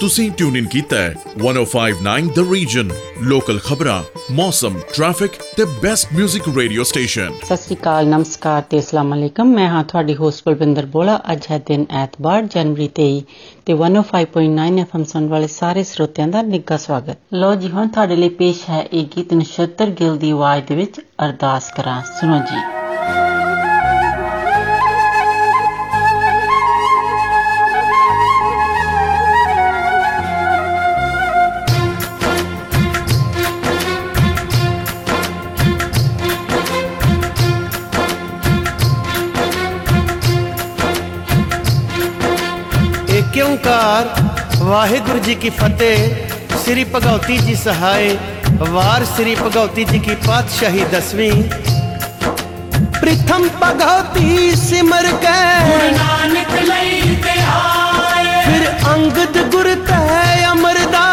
ਤੁਸੀਂ ਟਿਊਨ ਇਨ ਕੀਤਾ ਹੈ 1059 ਦ ਰੀਜਨ ਲੋਕਲ ਖਬਰਾਂ ਮੌਸਮ ਟ੍ਰੈਫਿਕ ਤੇ ਬੈਸਟ 뮤직 ਰੇਡੀਓ ਸਟੇਸ਼ਨ ਸਤਿ ਸ਼੍ਰੀ ਅਕਾਲ, ਨਮਸਕਾਰ ਤੇ ਅਸਲਾਮ ਅਲੈਕਮ। ਮੈਂ ਹਾਂ ਤੁਹਾਡੀ ਹੋਸਟ ਬਲਵਿੰਦਰ ਬੋਲਾ। ਅੱਜ ਹੈ ਦਿਨ ਐਤਵਾਰ, ਜਨਵਰੀ 23 ਤੇ 105.9 ਐਫਐਮ ਸੁਣ ਵਾਲੇ ਸਾਰੇ ਸਰੋਤਿਆਂ ਦਾ ਨਿੱਘਾ ਸਵਾਗਤ। ਲੋ ਜੀ, ਹੁਣ ਤੁਹਾਡੇ ਲਈ ਪੇਸ਼ ਹੈ ਇਹ ਗੀਤ ਨਛੱਤਰ ਗਿੱਲ ਦੀ ਆਵਾਜ਼ ਦੇ ਵਿੱਚ ਅਰਦਾਸ ਕਰਾਂ। ਸੁਣੋ ਜੀ। ਏਕ ਓੰਕਾਰ ਵਾਹਿਗੁਰੂ ਜੀ ਕੀ ਫਤਿਹ ਸ੍ਰੀ ਭਗਉਤੀ ਜੀ ਸਹਾਇ ਵਾਰ ਸ੍ਰੀ ਭਗਉਤੀ ਜੀ ਕੀ ਪਾਤਸ਼ਾਹੀ ਦਸਵੀਂ ਪ੍ਰਥਮ ਭਗਉਤੀ ਸਿਮਰ ਕੇ ਨਾਨਕ ਲਈ ਤੇ ਆਏ ਫਿਰ ਅੰਗਦ ਗੁਰ ਤੈ ਅਮਰਦਾਸ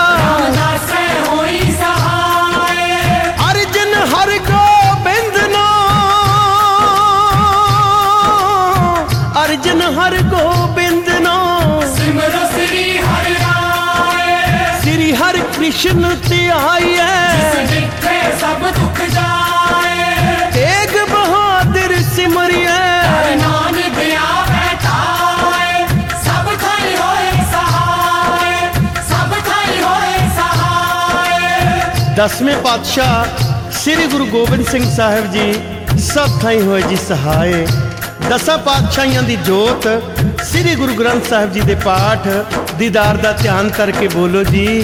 ਕ੍ਰਿਸ਼ਨ ਧਿਆਈਐ ਜਿੱਥੇ ਸਭ ਦੁੱਖ ਜਾਏ। ਤੇਗ ਬਹਾਦਰ ਸਿਮਰਿਐ। ਨਾਨਕ ਆਵੇ ਤਾਏ। ਸਭ ਥਾਈ ਹੋਏ ਸਹਾਏ। ਸਭ ਥਾਈ ਹੋਏ ਸਹਾਏ। ਦਸਵੇਂ ਪਾਤਸ਼ਾਹ ਸ੍ਰੀ ਗੁਰੂ ਗੋਬਿੰਦ ਸਿੰਘ ਸਾਹਿਬ ਜੀ ਸਭ ਥਾਈ ਹੋਏ ਜੀ ਸਹਾਏ। ਦਸਾਂ ਪਾਤਸ਼ਾਹੀਆਂ ਦੀ ਜੋਤ ਸ੍ਰੀ ਗੁਰੂ ਗ੍ਰੰਥ ਸਾਹਿਬ ਜੀ ਦੇ ਪਾਠ ਦੀਦਾਰ ਦਾ ਧਿਆਨ ਕਰਕੇ ਬੋਲੋ ਜੀ।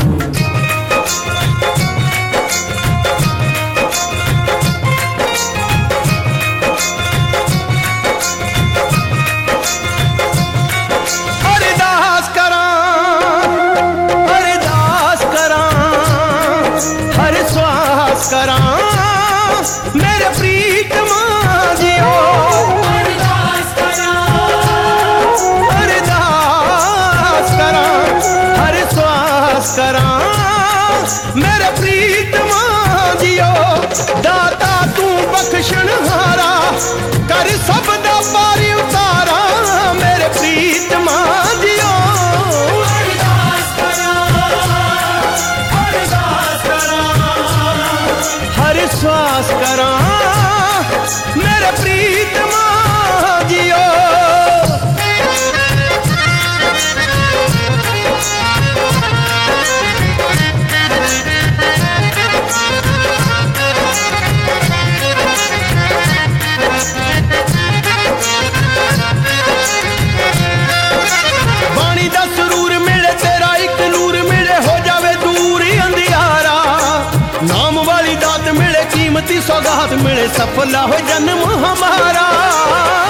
ਕੀਮਤੀ ਸੌਗਾਤ ਮਿਲੇ ਸਫਲਾ ਹੋ ਜਨਮ ਹਮਾਰਾ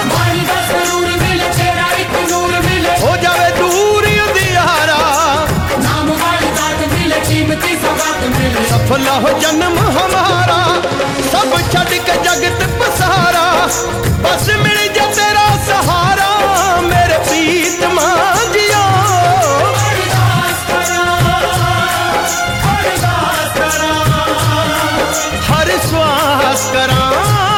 ਮਾਈ ਦਾ ਸਰੂਰ ਮਿਲੇ ਤੇਰਾ ਇੱਕ ਨੂਰ ਮਿਲੇ ਹੋ ਜਾਵੇ ਦੂਰ ਹੀ ਅੰਧਿਆਰਾ ਨਾਮ ਵਾਲੀ ਦਾਤ ਮਿਲੇ पर श्वास करा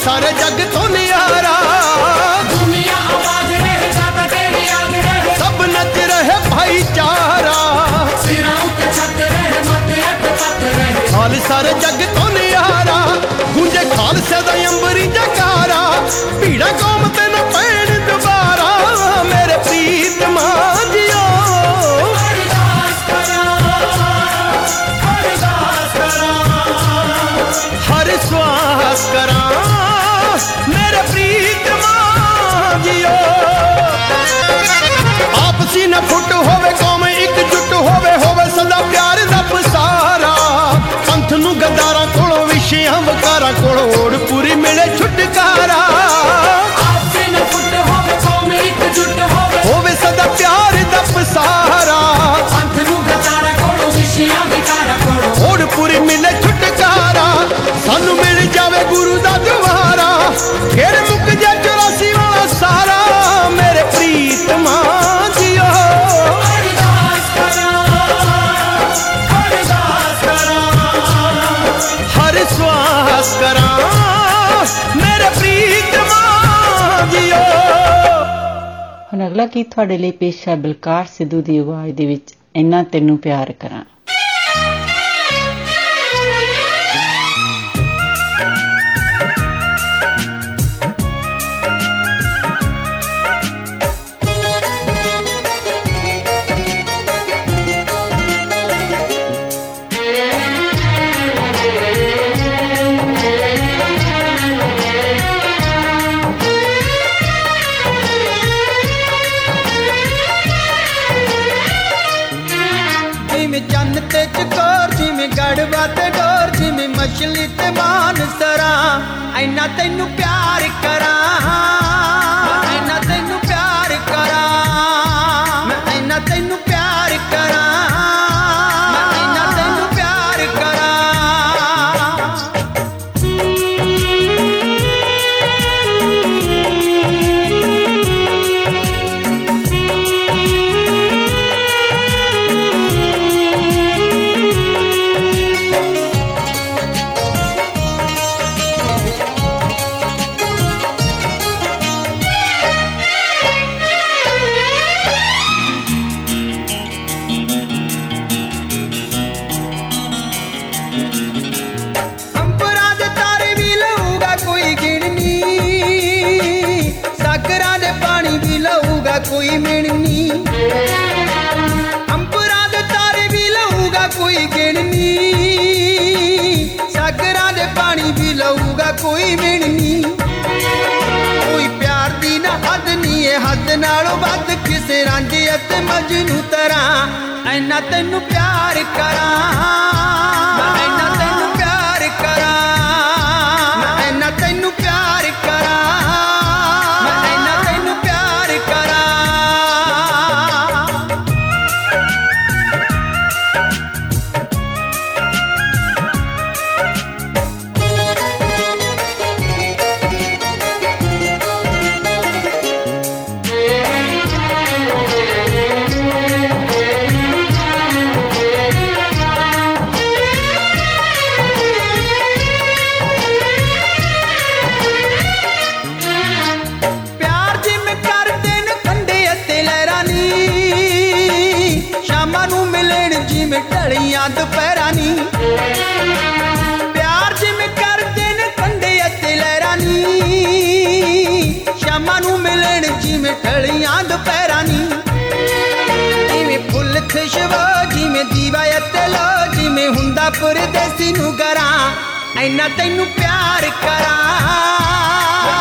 ਰਹੇ ਖਾਲਸਾ ਰੇ ਜੱਗ ਤੋਂ ਨਿਆਰਾ। ਦੁਨੀਆ ਆਬਾਦ ਰਹੇ ਦਾਤਾ ਤੇਰੀ ਯਾਦ ਰਹੇ ਸਭ ਨੱਚ ਰਹੇ ਭਾਈਚਾਰਾ। ਸਿਰਾਂ ਉੱਤੇ ਛੱਤ ਰਹੇ ਮੱਥੇ ਅੱਤ ਪੱਤ ਰਹੇ ਖਾਲਸਾ ਰੇ ਜੱਗ ਤੋਂ ਨਿਆਰਾ। ਗੂੰਜੇ ਖਾਲਸੇ ਦਾ ਅੰਬਰੀ ਜਕਾਰਾ ਭੀੜਾ ਫਿਰ ਮੁੱਕ ਜਾ 84 ਵਾਲਾ ਸਾਰਾ ਮੇਰੇ ਪ੍ਰੀਤਮਾ ਜੀਓ। ਅਰਦਾਸ ਕਰਾਂ ਅਰਦਾਸ ਕਰਾਂ ਹਰ ਸਵਾਸ ਕਰਾਂ, ਮੇਰੇ ਪ੍ਰੀਤਮਾ ਜੀਓ। ਹੁਣ ਅਗਲਾ ਗੀਤ ਤੁਹਾਡੇ ਲਈ ਪੇਸ਼ ਹੈ ਬਲਕਾਰ ਸਿੱਧੂ ਦੀ ਆਵਾਜ਼ ਦੇ ਵਿੱਚ, ਇੰਨਾ ਤੈਨੂੰ ਪਿਆਰ ਕਰਾਂ। tem no pé ਵੱਧ ਕਿਸੇ ਰਾਂਝੇ ਅਤੇ ਮਜਨੂ ਤਰ੍ਹਾਂ ਐਨਾ ਤੈਨੂੰ ਪਿਆਰ ਕਰਾਂ। ਜਿਵੇਂ ਦੀਵਾ ਅਤੇ ਲੋ, ਜਿਵੇਂ ਹੁੰਦਾ ਪਰਦੇਸੀ ਨੂੰ ਕਰਾਂ ਐਨਾ ਤੈਨੂੰ ਪਿਆਰ ਕਰਾਂ।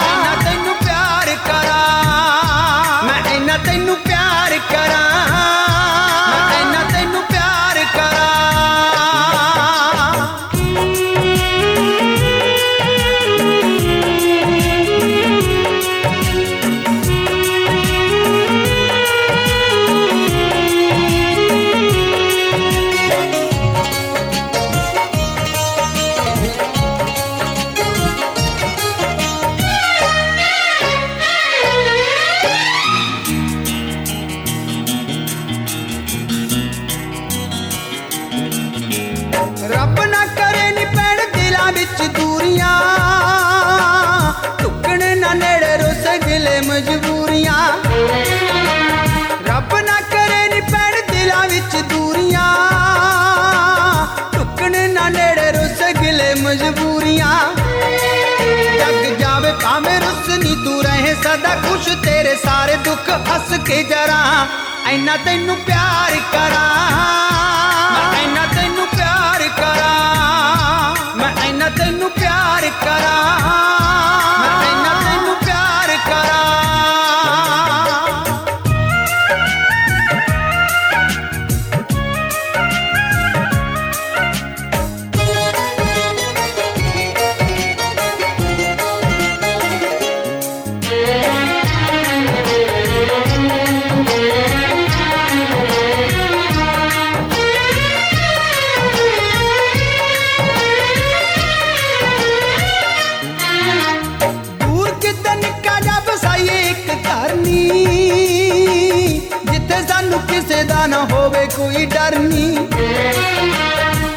ਐਨਾ ਤੈਨੂੰ ਪਿਆਰ ਕਰਾਂ। ਮੈਂ ਐਨਾ ਤੈਨੂੰ ਪਿਆਰ ਕਰਾਂ। ਮਜਬੂਰੀਆਂ। ਰੱਬ ਨਾ ਕਰੇ ਨੀ ਪੈਣ ਦਿਲਾਂ ਵਿੱਚ ਦੂਰੀਆਂ। ਟੁੱਕਣ ਨਾ ਨੇੜੇ ਰੁੱਸ ਗਿਲੇ ਮਜਬੂਰੀਆਂ। ਜਗ ਜਾਵੇ ਭਾਵੇਂ ਰੁੱਸਨੀ ਤੂੰ ਰਹੇ ਸਦਾ ਖੁਸ਼ ਤੇਰੇ ਸਾਰੇ ਦੁੱਖ ਹੱਸ ਕੇ ਜਰਾ। ਐਨਾ ਤੈਨੂੰ ਪਿਆਰ ਕਰਾਂ। ਮੈਂ ਐਨਾ ਤੈਨੂੰ ਪਿਆਰ ਕਰਾਂ। ਮੈਂ ਐਨਾ ਤੈਨੂੰ ਕੋਈ ਡਰ ਨਹੀਂ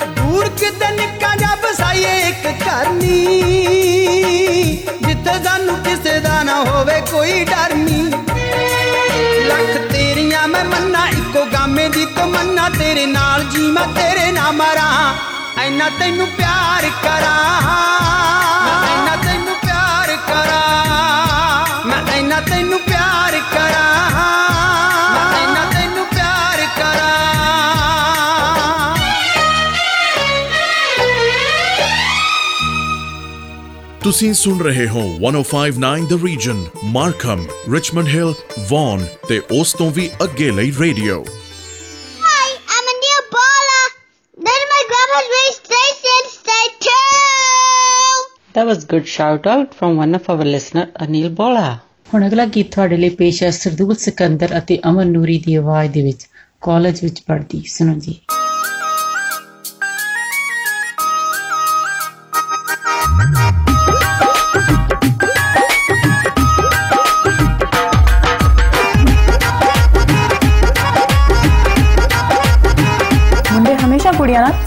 ਦੂਰ ਕਿਤੇ ਨਿੱਕਾ ਜਿਹਾ ਬਸਾਈਏ ਇੱਕ ਕਰਨੀ ਜਿੱਥੇ ਸਾਨੂੰ ਕਿਸੇ ਦਾ ਨਾ ਹੋਵੇ ਕੋਈ ਡਰ ਨਹੀਂ ਲੱਖ ਤੇਰੀਆਂ ਮੈਂ ਮੰਨਾ, ਇੱਕੋ ਗਾਮੇ ਦੀ ਤਮੰਨਾ। ਤੇਰੇ ਨਾਲ ਜੀਵਾਂ ਤੇਰੇ ਨਾਲ ਮਰਾਂ। ਐਨਾ ਤੈਨੂੰ ਪਿਆਰ ਕਰਾਂ। ਤੈਨੂੰ ਪਿਆਰ ਕਰਾਂ। ਮੈਂ ਐਨਾ ਤੈਨੂੰ ਪਿਆਰ ਕਰਾਂ। ਤੁਸੀਂ ਸੁਣ ਰਹੇ ਹੋ 1059 the region Markham Richmond Hill Vaughan ਤੇ ਉਸ ਤੋਂ ਵੀ ਅੱਗੇ ਲਈ radio high I'm ਅੰਡੀਆ Bala then my grandmas way station stay to that was good shout out from one of our listener Anil Bala ਹੁਣ ਅਗਲਾ ਗੀਤ ਤੁਹਾਡੇ ਲਈ ਪੇਸ਼ ਹੈ ਸਰਦੂਲ ਸਿਕੰਦਰ ਅਤੇ ਅਮਨ ਨੂਰੀ ਦੀ ਆਵਾਜ਼ ਦੇ ਵਿੱਚ ਕਾਲਜ ਵਿੱਚ ਪੜ੍ਹਦੀ। ਸੁਣੋ ਜੀ।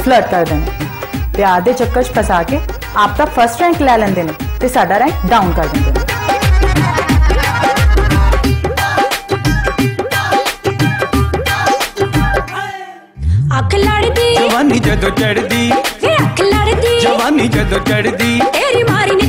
फ्लर्ट कर देना ते आधे चक्कर च फसा के आपका फ़र्स्ट रैंक ले लेंगे ते साडा रैंक डाउन कर देंगे जवानी जदो चढ़ दी जवानी जदो चढ़ दी मारी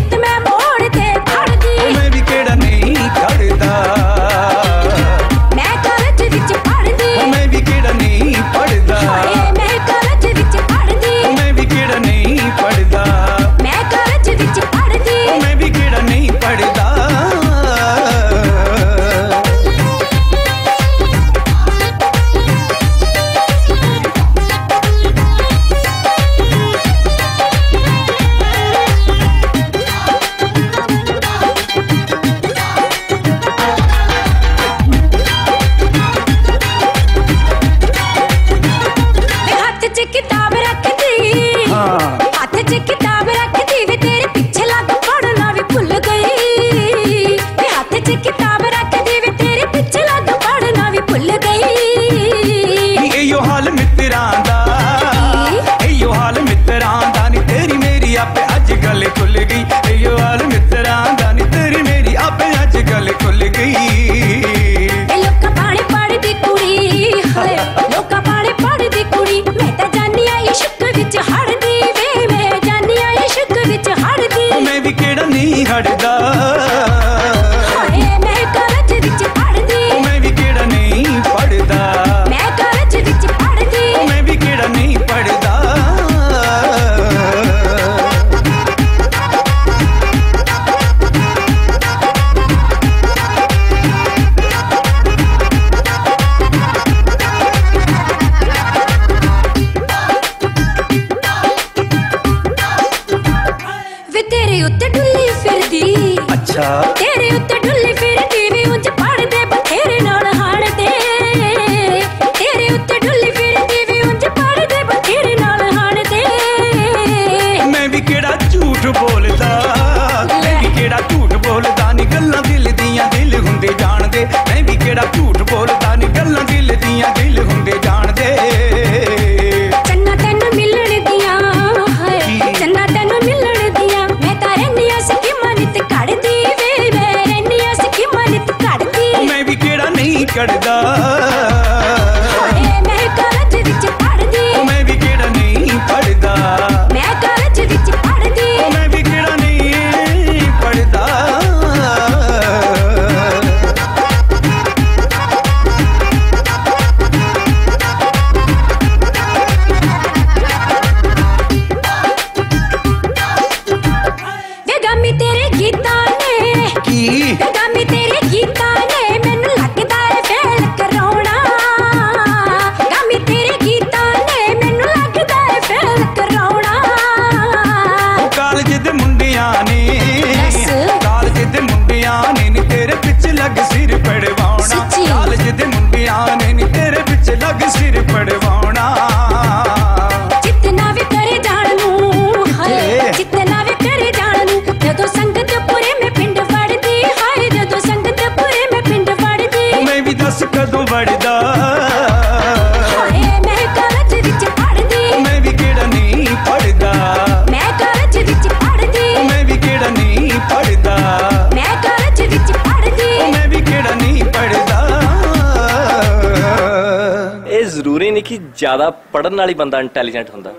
ਜ਼ਿਆਦਾ ਪੜਨ ਵਾਲੀ ਬੰਦਾ ਇੰਟੈਲੀਜੈਂਟ ਹੁੰਦਾ।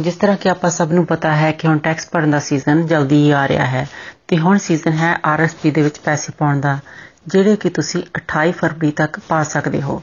ਜਿਸ ਤਰ੍ਹਾਂ ਕਿ ਆਪਾਂ ਸਭ ਨੂੰ ਪਤਾ ਹੈ ਕਿ ਹੁਣ ਟੈਕਸ ਭਰਨ ਦਾ ਸੀਜ਼ਨ ਜਲਦੀ ਆ ਰਿਹਾ ਹੈ, ਤੇ ਹੁਣ ਸੀਜ਼ਨ ਹੈ ਆਰਐਸਪੀ ਦੇ ਵਿੱਚ ਪੈਸੇ ਪਾਉਣ ਦਾ, ਜਿਹੜੇ ਕਿ ਤੁਸੀਂ 28 ਫਰਵਰੀ ਤੱਕ ਪਾ ਸਕਦੇ ਹੋ।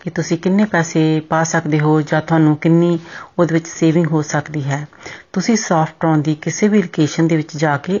ਕਿ ਤੁਸੀਂ ਕਿੰਨੇ ਪੈਸੇ ਪਾ ਸਕਦੇ ਹੋ ਜਾਂ ਤੁਹਾਨੂੰ ਕਿੰਨੀ ਉਹਦੇ ਵਿੱਚ ਸੇਵਿੰਗ ਹੋ ਸਕਦੀ ਹੈ, ਤੁਸੀਂ ਸੌਫਟਵੇਅਰ ਦੀ ਕਿਸੇ ਵੀ ਲੋਕੇਸ਼ਨ ਦੇ ਵਿੱਚ ਜਾ ਕੇ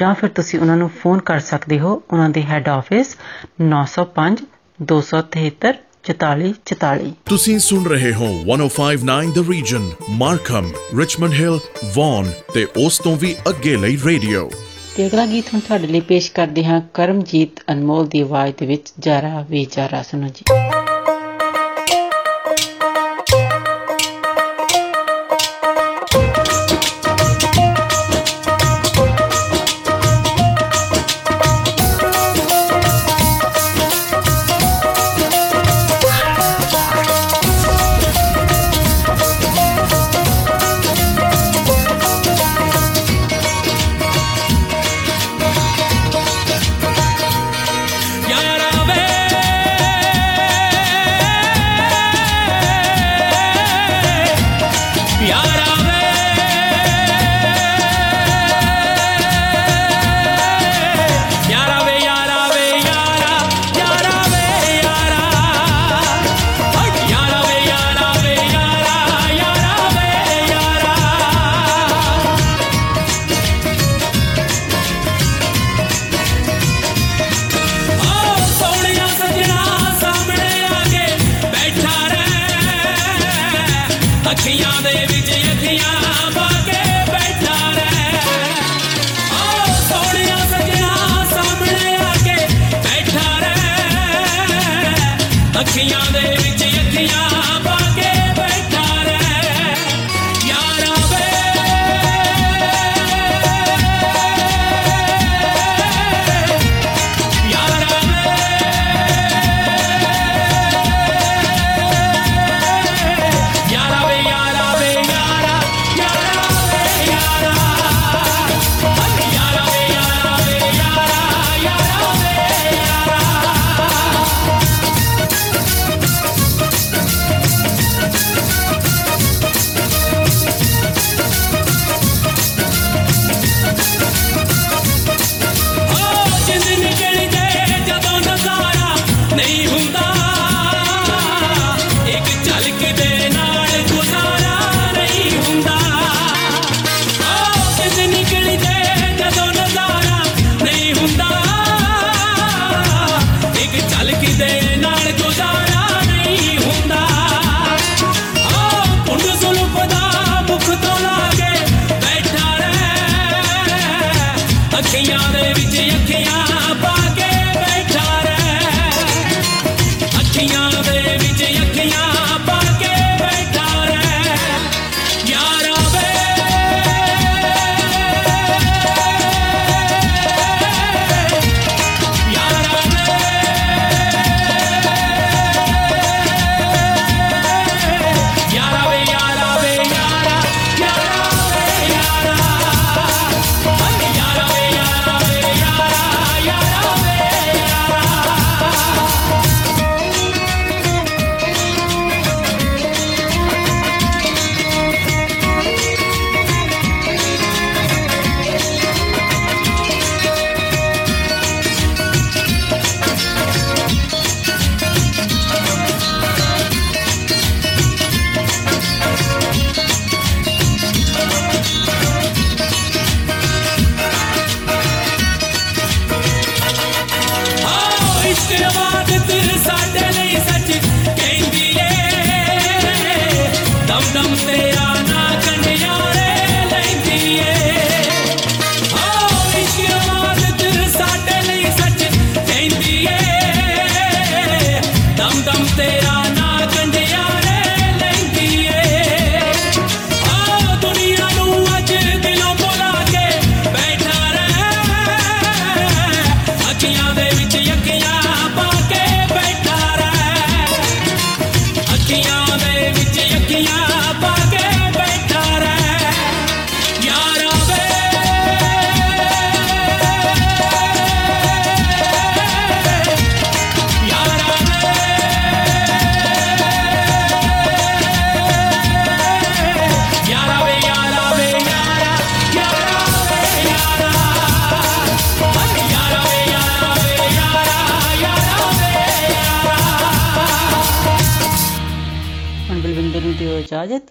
ਜਾਂ ਫਿਰ ਤੁਸੀਂ ਉਹਨਾਂ ਨੂੰ ਫੋਨ ਕਰ ਸਕਦੇ ਹੋ ਉਹਨਾਂ ਦੇ ਹੈੱਡ ਆਫਿਸ 905 273 44 44 ਤੁਸੀਂ ਸੁਣ ਰਹੇ ਹੋ 1059 the region Markham Richmond Hill Vaughan ਤੇ ਉਸ ਤੋਂ ਵੀ ਅੱਗੇ ਲਈ ਰੇਡੀਓ। ਤੇ ਅਗਲਾ ਗੀਤ ਹੁਣ ਤੁਹਾਡੇ ਲਈ ਪੇਸ਼ ਕਰਦੇ ਹਾਂ ਕਰਮਜੀਤ ਅਨਮੋਲ ਦੀ ਆਵਾਜ਼ ਦੇ ਵਿੱਚ ਜਾਰਾ ਵੇ ਜਾਰਾ ਸੁਣੋ ਜੀ।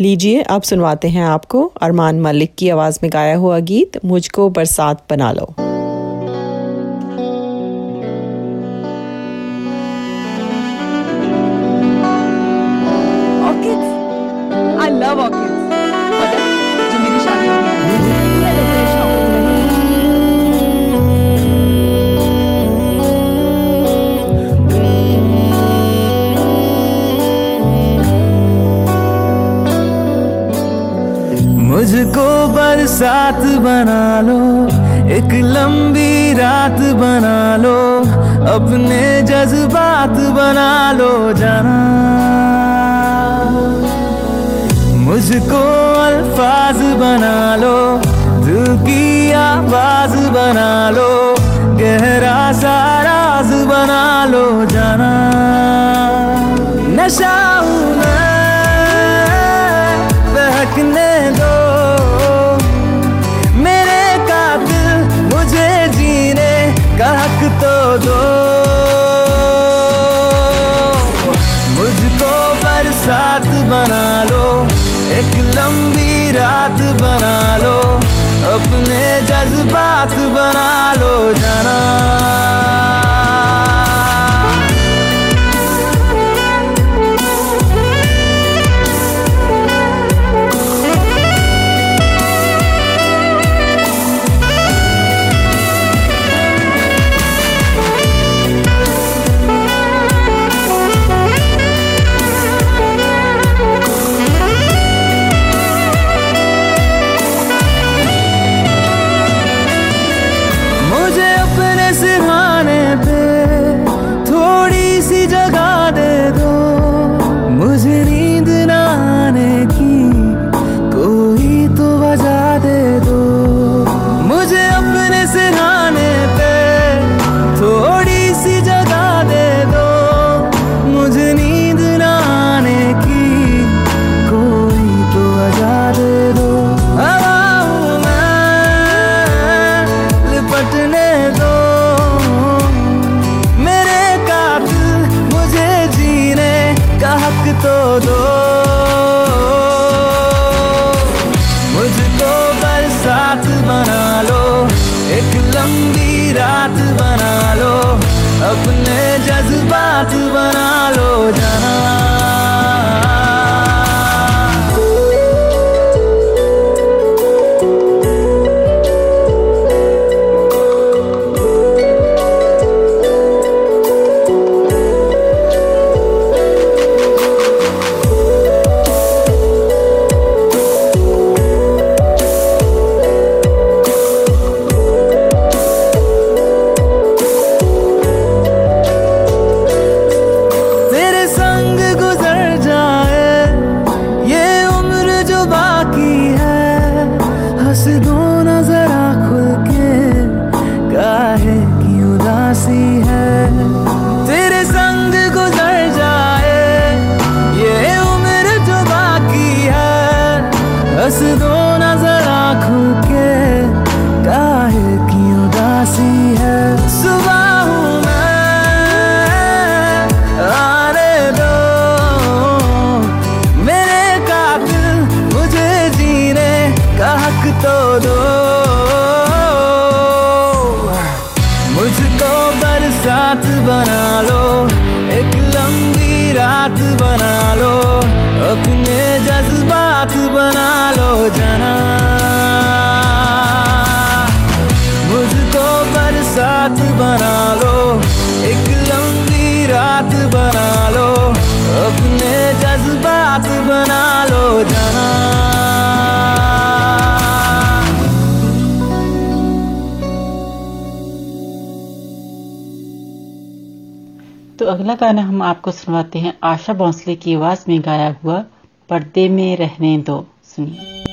लीजिए। अब सुनवाते हैं आपको अरमान मलिक की आवाज़ में गाया हुआ गीत, मुझको बरसात बना लो। बरसात बना लो, एक लंबी रात बना लो, अपने जज्बात बना लो जाना। मुझको अल्फाज बना लो, दिल की आवाज़ बना लो, गहरा सा राज बना लो जाना। नशा आशा भोंसले की आवाज़ में गाया हुआ पर्दे में रहने दो। सुनिए।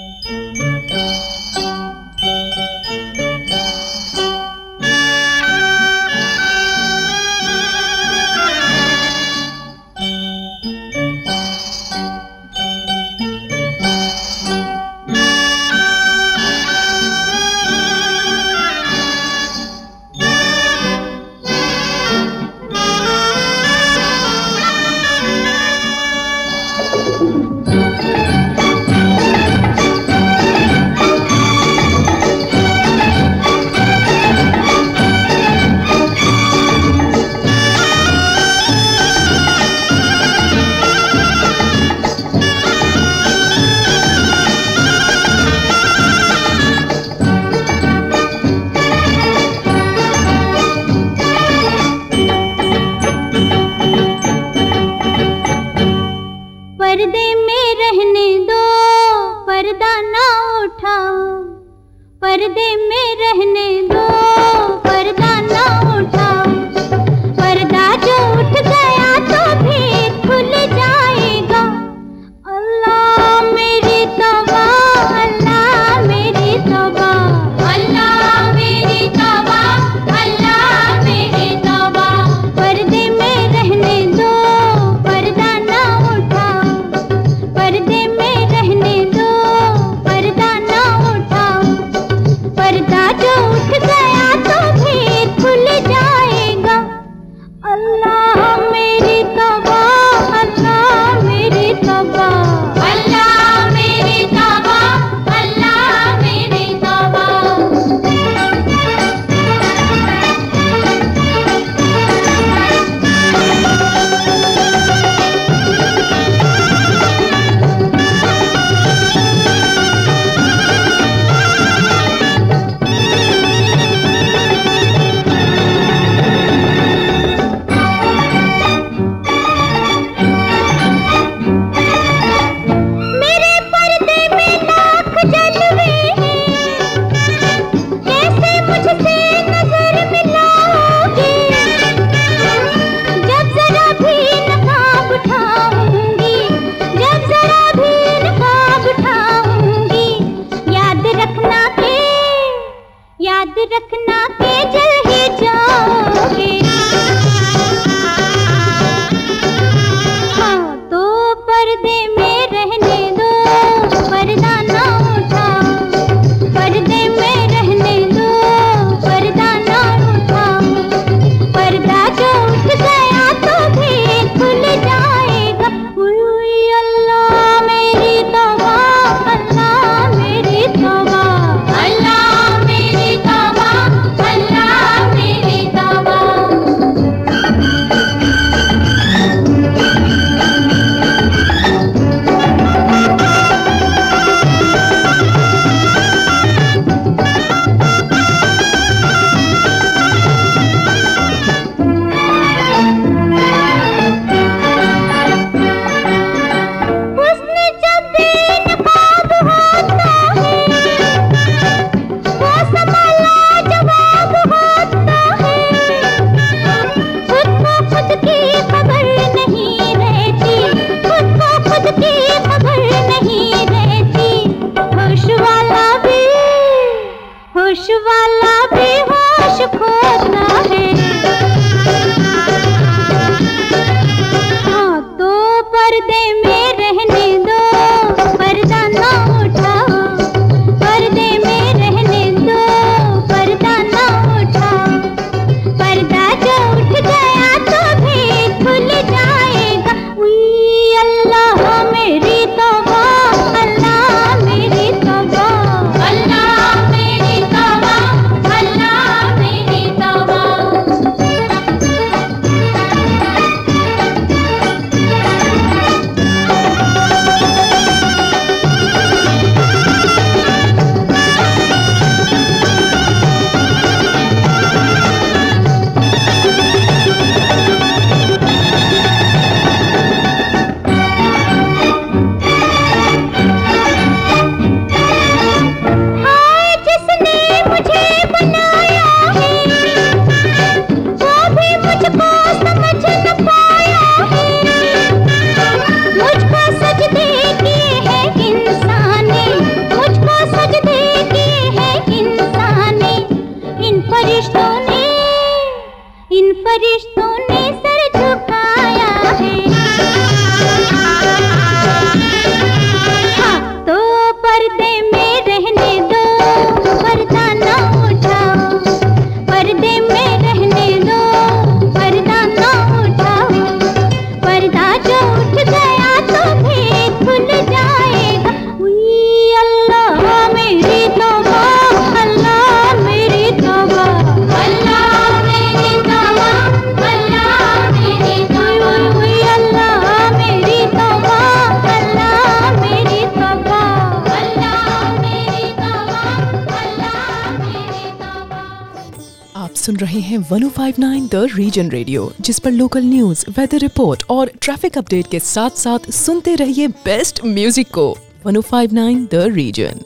सुन रहे हैं 1059 द रीजन रेडियो जिस पर लोकल न्यूज़ वेदर रिपोर्ट और ट्रैफ़िक अपडेट के साथ साथ सुनते रहिए बेस्ट म्यूज़िक को। 1059 द रीजन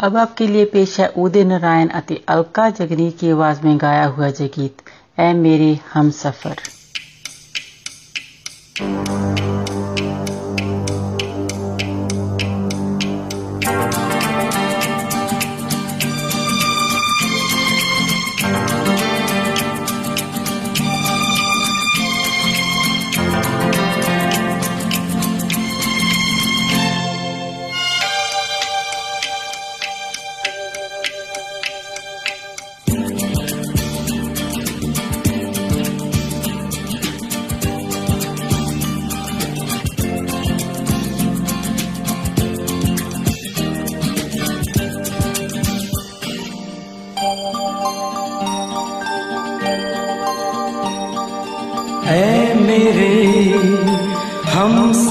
अब आपके लिए पेश है उदय नारायण अति अलका जगनी की आवाज़ में गाया हुआ जय गीत, ऐ मेरे हम सफ़र।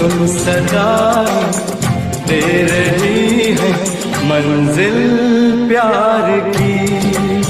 सुन सदा दे रही है मंजिल प्यार की।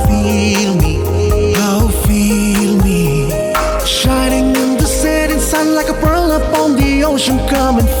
passion coming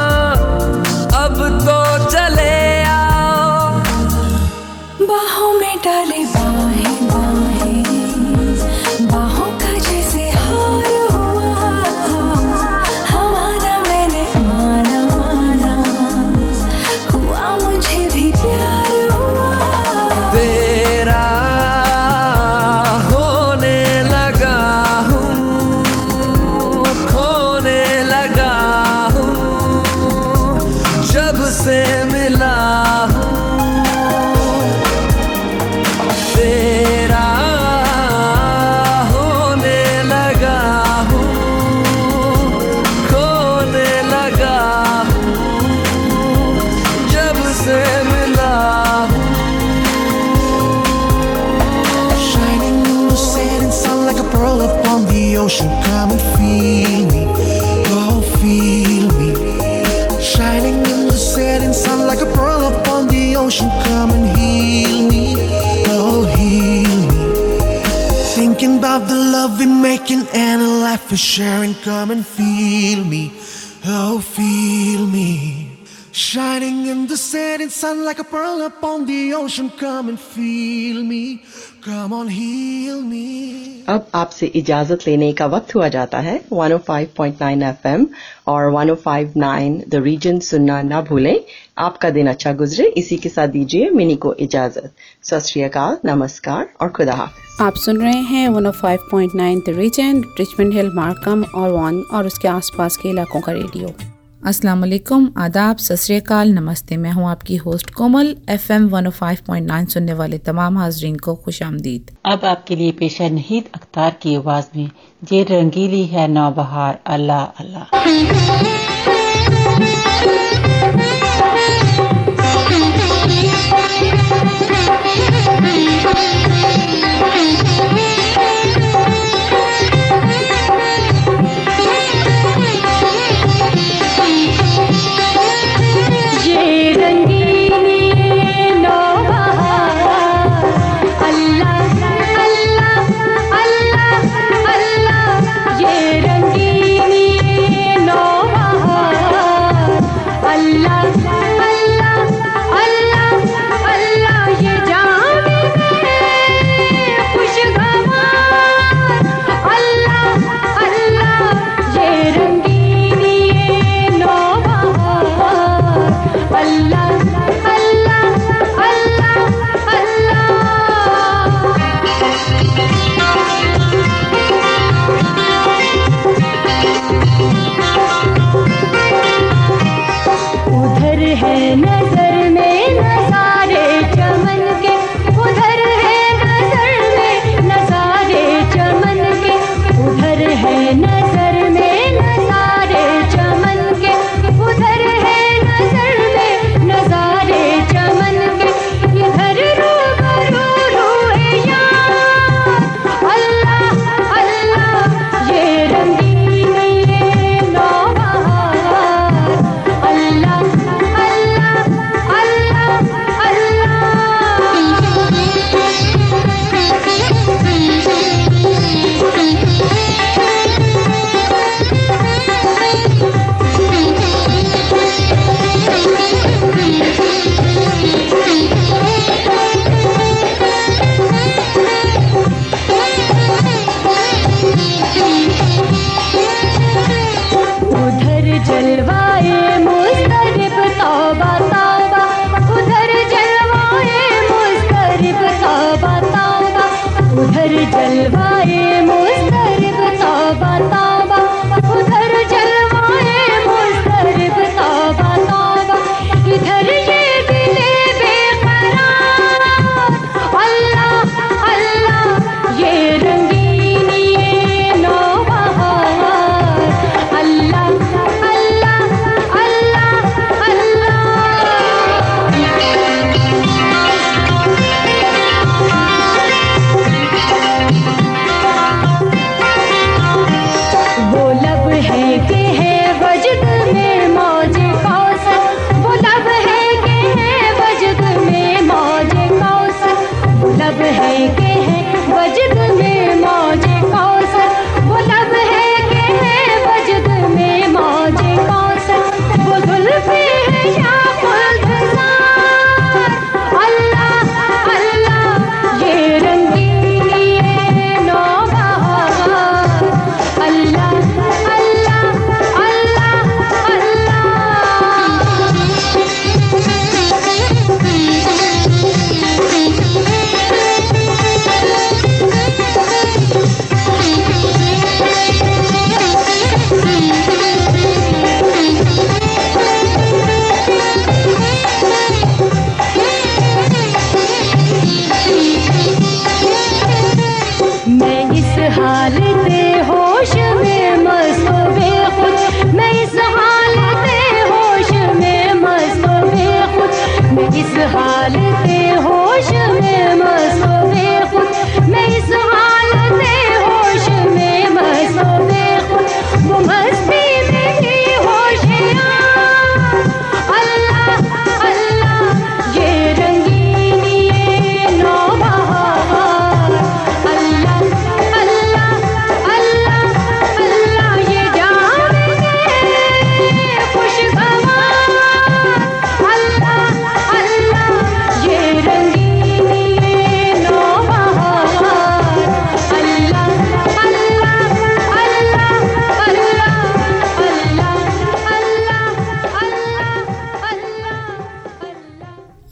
We're sharing, come and feel me. Oh, feel me. Shining in the setting sun like a pearl upon the ocean, come and feel me. Come on, heal me. अब आपसे इजाज़त लेने का वक्त हुआ जाता है। 105.9 एफएम और 105.9 द रीजन सुनना ना भूलें। आपका दिन अच्छा गुजरे। इसी के साथ दीजिए मिनी को इजाज़त। सत नमस्कार और खुदा हाफिज। आप सुन रहे हैं 105.9 the Region Richmond Hill Markham और वन और उसके आसपास के इलाकों का रेडियो। अस्सलाम वालेकुम, आदाब सत नमस्ते। मैं हूँ आपकी host Komal F M one five point nine सुनने वाले तमाम हाजरीन को खुश आमदीद। अब आपके लिए पेश है नहीद अख्तार की आवाज़ में ये रंगीली है नौबहार, अल्लाह अल्लाह।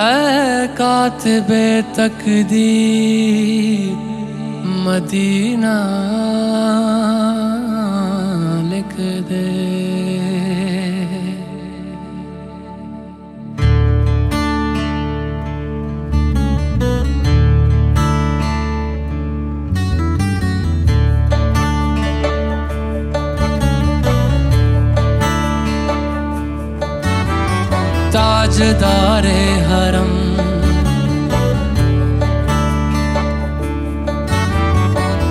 ऐ कातबे तकदीर मदीना लिख दे ताजदारे हरम।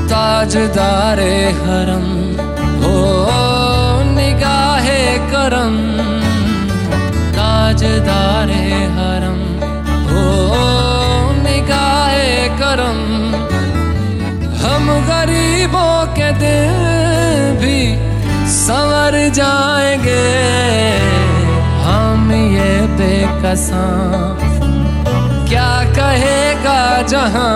ताजदारे हरम। हो निगाहे करम। ताजदारे हरम। हो निगाहे करम। हम गरीबों के दिल भी संवर जाएँगे। ये बेकसा क्या कहेगा जहाँ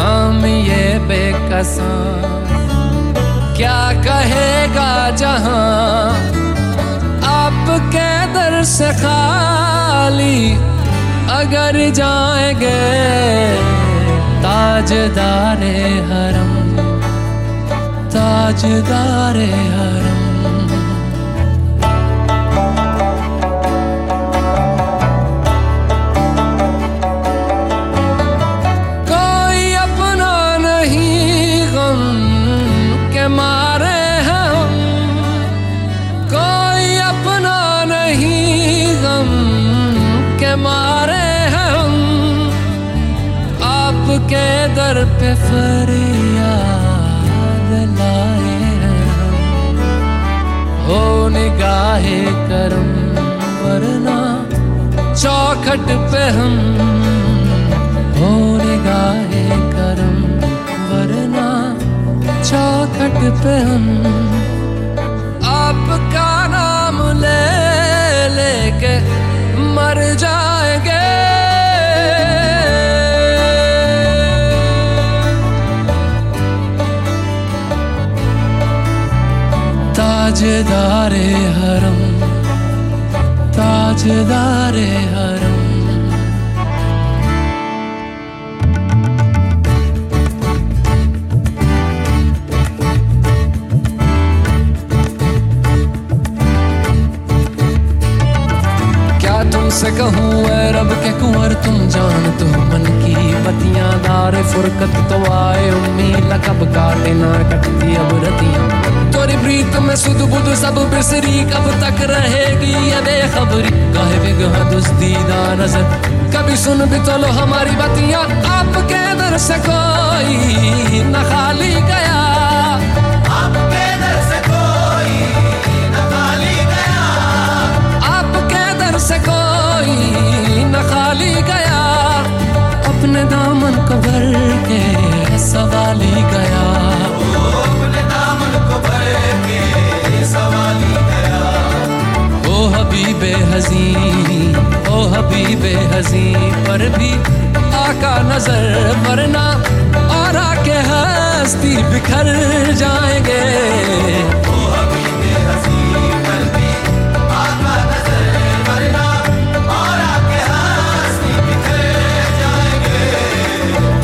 हम ये बेकसा क्या कहेगा जहाँ आपके दर से खाली अगर जाएँगे ताजदारे हरम ताजदारे हरम। पे फरियाद लाए हैं। हम हो निगाहे करम, वरना चौखट पे हम। हो निगाहे करम, वरना चौखट पे हम। आपका नाम ले लेके ताजदारे हरम ताजदारे हरम। क्या तुमसे कहूँ, ऐ रब के कुंवर, तुम जान तो मन की बतियाँ दार फुरकत तो आए, उम्मीद कब काटे ना कटती अब रतियाँ। में सुध बुध सब बिसरी, कब तक रहेगी ये बेखबरी? काहे बिगह दुस्तीदा नज़र? कभी सुन भी तो लो हमारी बतियाँ, आपके दर से कोई न खाली गया। न न दामन को के सवाली गया। ओ हबीबे हजी ओ हबीबे हजी पर भी आका नज़र वरना और आके हस्ती बिखर जाएँगे। ओ हबीबे हजी पर भी आका नज़र वरना और आके हस्ती बिखर जाएँगे।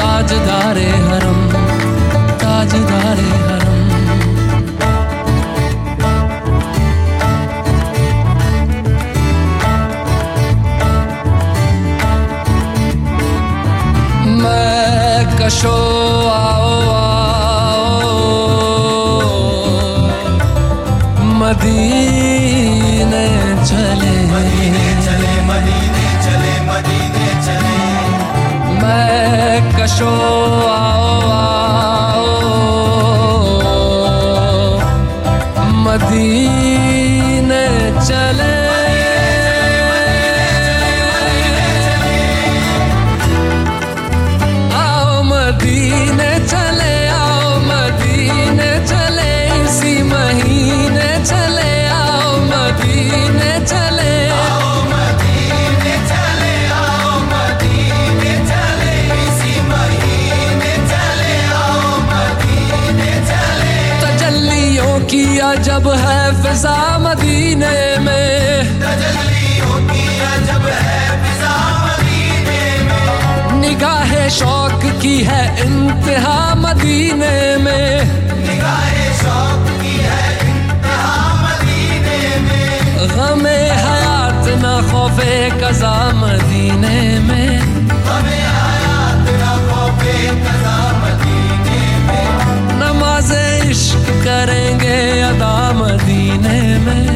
ताजदारे हरम ताजदारे हरम। मदीने चले मदीने चले मदीने चले मदीने चले मैं कशो इंतहा मदीने में। गमे हयात न खौफे कजा मदीने में। नमाज़ इश्क करेंगे अदा मदीने में।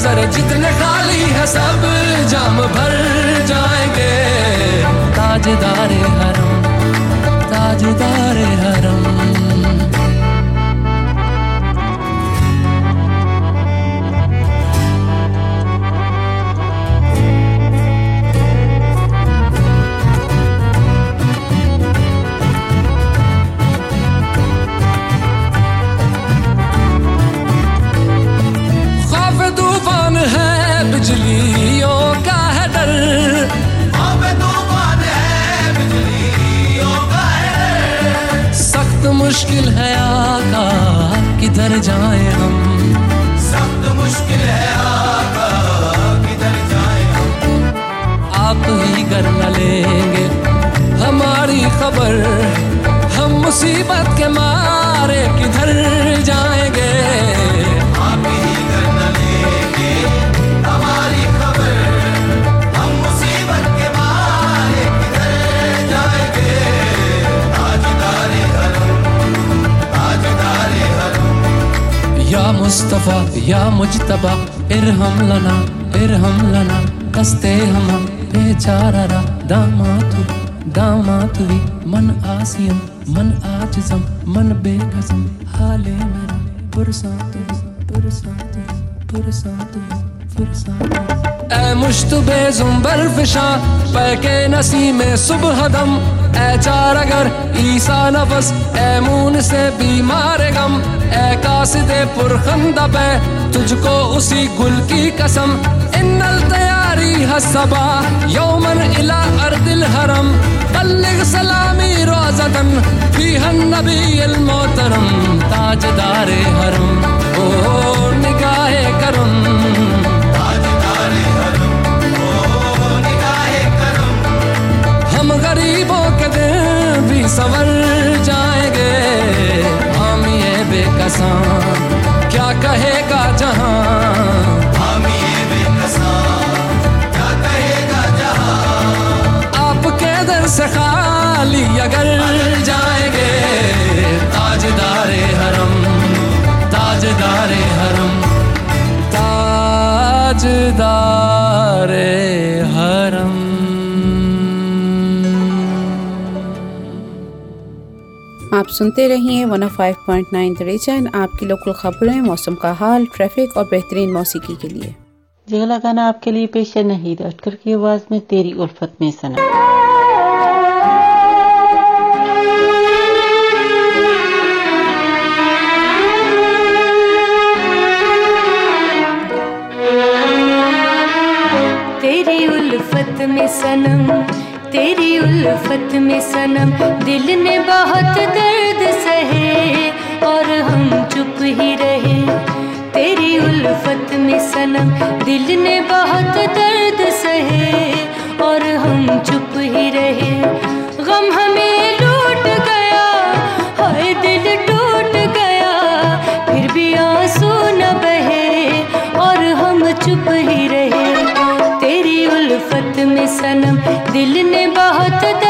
नज़र जितने खाली है सब जाम भर जाएँगे। ताजदार हरम ताजदार हरम। मुश्किल है आका किधर जाए हम? सख्त मुश्किल है आका किधर जाए हम? आप ही घर न लेंगे हमारी खबर हम मुसीबत के मारे किधर जाएँगे मुस्तफ़ा, या मुजतबा इरहम लना इरहम लना कस्ते हम बेचारा दामातु दामातुवी मन आसियम मन आजिजम मन बेकसम हाले मेरा पुरसातु पुरसातु पुरसातु पुरसातु ऐ मुश्तबे जुम्बर फिशा, पैके नसी में सुबह दम ऐ चार अगर ईसा नफस ऐ मून से बीमार गम। ऐ कासिदे पुरखंदा पे तुझको उसी गुल की कसम। इन्नल तैयारी हसबा यौमन इला अर्दिल हरम। बल्लिग सलामी रोजतन फीहन नबी अल मोहतरम। ताजदारे हरम, ओ निगाहे करम। हम गरीबों के दिन भी संवर ये बेकसा। क्या कहेगा जहाँ? हामी बेकसा क्या कहेगा से खाली अगर जाएँगे। ताजदारे हरम ताजदारे हरम, ताजदारे आप सुनते रहिए 105.9 द रीजन आपकी लोकल खबरें मौसम का हाल ट्रैफ़िक और बेहतरीन मौसीकी के लिए। जी अगला गाना आपके लिए पेश है नहीद अटकर की आवाज़ में तेरी उल्फत में सनम तेरी उल्फत में सनम तेरी उल्फत में सनम, दिल ने बहुत दर्द सहे, और हम चुप ही रहे। तेरी उल्फत में सनम, दिल ने बहुत दर्द सहे, और हम चुप ही रहे। गम हमें लूट गया, हाय दिल टूट गया, फिर भी आँसू न बहे, और हम चुप ही रहे। तेरी उल्फत में सनम दिल ने बहुत दर्द